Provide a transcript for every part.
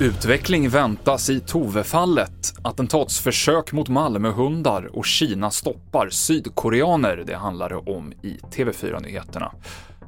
Utveckling väntas i Tove-fallet. Attentatsförsök mot Malmöhundar och Kina stoppar sydkoreaner. Det handlar det om i TV4-nyheterna.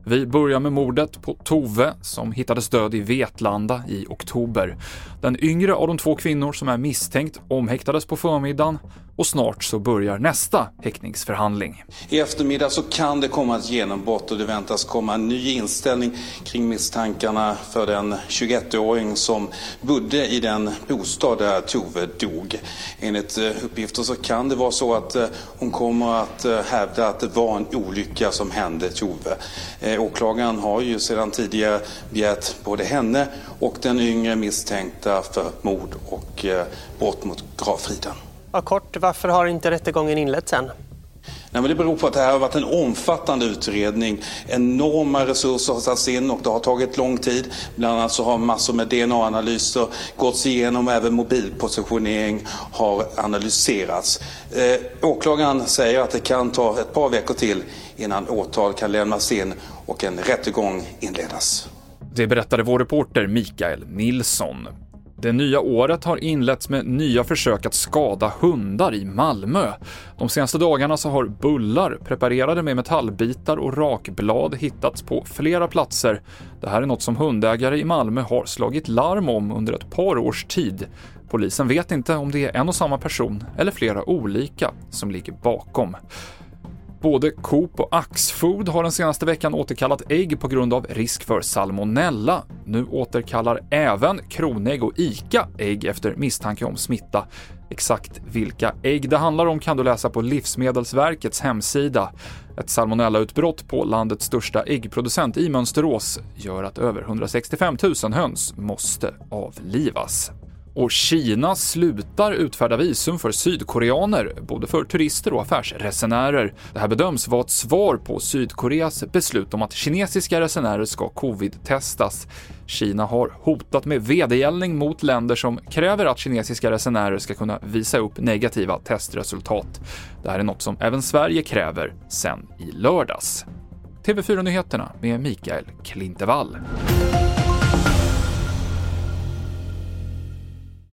Vi börjar med mordet på Tove som hittades död i Vetlanda i oktober. Den yngre av de två kvinnor som är misstänkt omhäktades på förmiddagen och snart så börjar nästa häktningsförhandling. I eftermiddag så kan det komma ett genombrott och det väntas komma en ny inställning kring misstankarna för den 21-åring som bodde i den bostad där Tove dog. Enligt eh, uppgifter så kan det vara så att eh, hon kommer att eh, hävda att det var en olycka som hände Tove. Åklagaren har ju sedan tidigare begärt både henne och den yngre misstänkta för mord och brott mot gravfriden. Ja, kort, varför har inte rättegången inletts än? Nej, men det beror på att det här har varit en omfattande utredning. Enorma resurser har satts in och det har tagit lång tid. Bland annat så har massor med DNA-analyser gåtts igenom, även mobilpositionering har analyserats. Eh, åklagaren säger att det kan ta ett par veckor till innan åtal kan lämnas in och en rättegång inledas. Det berättade vår reporter Mikael Nilsson. Det nya året har inletts med nya försök att skada hundar i Malmö. De senaste dagarna så har bullar preparerade med metallbitar och rakblad hittats på flera platser. Det här är något som hundägare i Malmö har slagit larm om under ett par års tid. Polisen vet inte om det är en och samma person eller flera olika som ligger bakom. Både Coop och Axfood har den senaste veckan återkallat ägg på grund av risk för salmonella. Nu återkallar även Kronägg och ICA ägg efter misstanke om smitta. Exakt vilka ägg det handlar om kan du läsa på Livsmedelsverkets hemsida. Ett salmonellautbrott på landets största äggproducent i Mönsterås gör att över 165 000 höns måste avlivas. Och Kina slutar utfärda visum för sydkoreaner, både för turister och affärsresenärer. Det här bedöms vara ett svar på Sydkoreas beslut om att kinesiska resenärer ska covid-testas. Kina har hotat med vedergällning mot länder som kräver att kinesiska resenärer ska kunna visa upp negativa testresultat. Det här är något som även Sverige kräver sen i lördags. TV4-nyheterna med Mikael Klintevall.